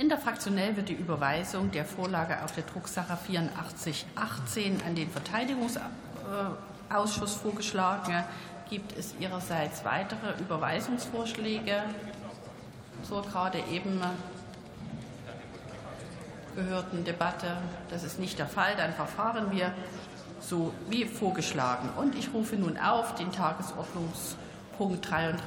Interfraktionell wird die Überweisung der Vorlage auf der Drucksache 8418 an den Verteidigungsausschuss vorgeschlagen. Gibt es Ihrerseits weitere Überweisungsvorschläge zur gerade eben gehörten Debatte? Das ist nicht der Fall. Dann verfahren wir so wie vorgeschlagen. Und ich rufe nun auf den Tagesordnungspunkt 33